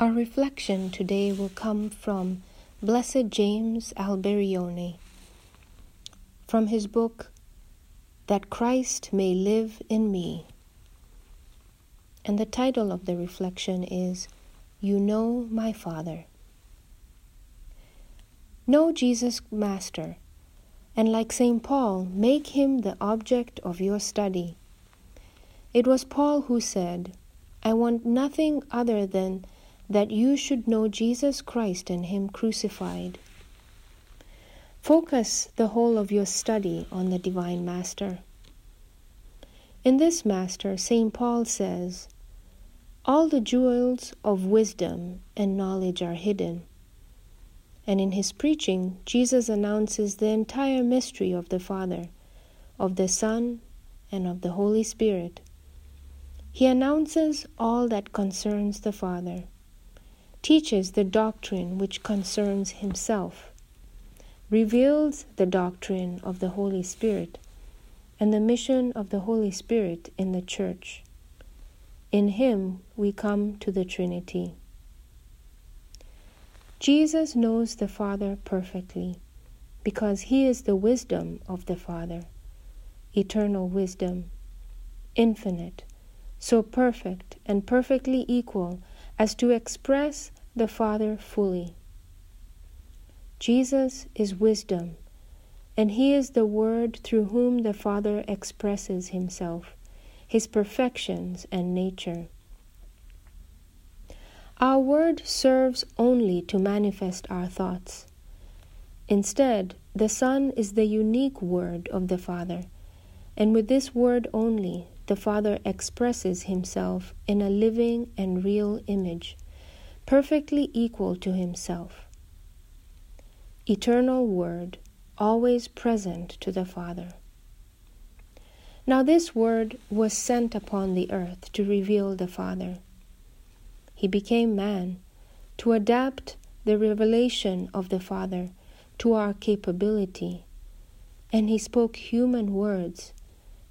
Our reflection today will come from Blessed James Alberione from his book That Christ May Live in Me. And the title of the reflection is You Know My Father. Know Jesus Master, and like St. Paul, make him the object of your study. It was Paul who said, I want nothing other than that you should know Jesus Christ and Him crucified. Focus the whole of your study on the Divine Master. In this Master, St. Paul says, All the jewels of wisdom and knowledge are hidden. And in his preaching, Jesus announces the entire mystery of the Father, of the Son, and of the Holy Spirit. He announces all that concerns the Father teaches the doctrine which concerns himself, reveals the doctrine of the Holy Spirit and the mission of the Holy Spirit in the Church. In him we come to the Trinity. Jesus knows the Father perfectly because he is the wisdom of the Father, eternal wisdom, infinite, so perfect and perfectly equal as to express the Father fully. Jesus is wisdom, and He is the Word through whom the Father expresses Himself, His perfections and nature. Our word serves only to manifest our thoughts. Instead, the Son is the unique word of the Father, and with this word only, the Father expresses Himself in a living and real image, perfectly equal to Himself. Eternal Word, always present to the Father. Now, this Word was sent upon the earth to reveal the Father. He became man to adapt the revelation of the Father to our capability, and he spoke human words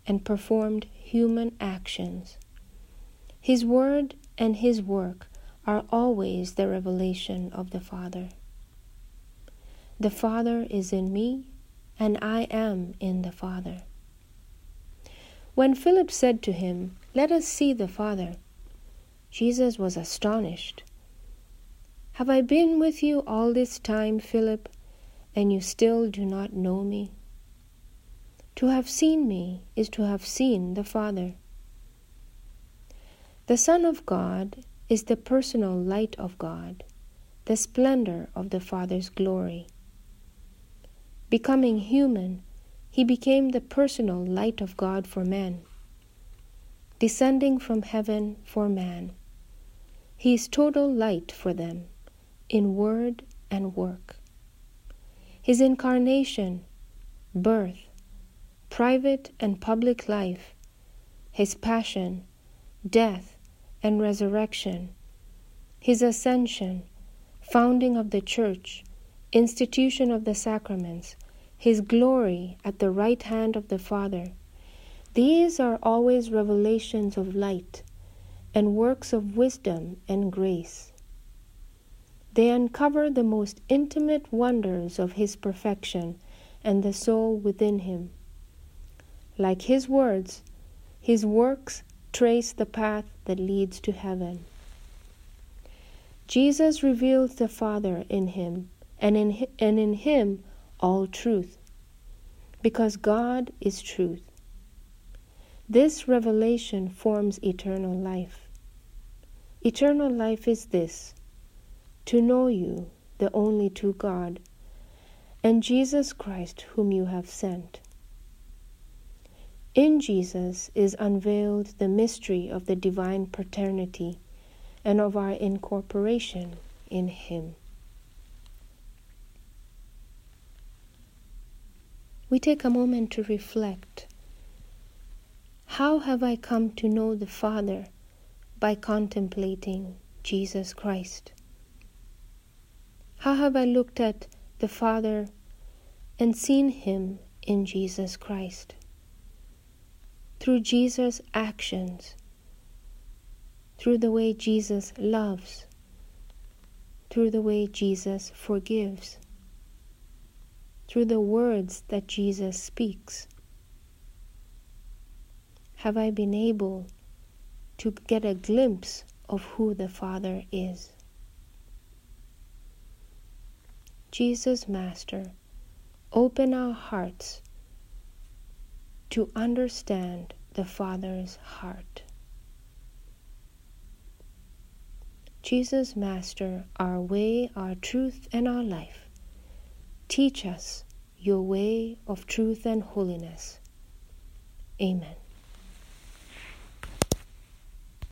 and performed human actions. His word and his work are always the revelation of the Father. The Father is in me, and I am in the Father. When Philip said to him, Let us see the Father, Jesus was astonished. Have I been with you all this time, Philip, and you still do not know me? To have seen me is to have seen the Father. The Son of God is the personal light of God, the splendor of the Father's glory. Becoming human, he became the personal light of God for man. Descending from heaven for man, he is total light for them in word and work. His incarnation, birth, private and public life, his passion, death, and resurrection, his ascension, founding of the church, institution of the sacraments, his glory at the right hand of the Father. These are always revelations of light and works of wisdom and grace. They uncover the most intimate wonders of his perfection and the soul within him. Like his words, his works trace the path that leads to heaven. Jesus reveals the Father in him, and in, and in him all truth, because God is truth. This revelation forms eternal life. Eternal life is this to know you, the only true God, and Jesus Christ, whom you have sent. In Jesus is unveiled the mystery of the divine paternity and of our incorporation in Him. We take a moment to reflect. How have I come to know the Father by contemplating Jesus Christ? How have I looked at the Father and seen Him in Jesus Christ? Through Jesus' actions, through the way Jesus loves, through the way Jesus forgives, through the words that Jesus speaks? Have I been able to get a glimpse of who the Father is? Jesus, Master, open our hearts to understand the Father's heart. Jesus, Master, our way, our truth, and our life, teach us your way of truth and holiness. Amen.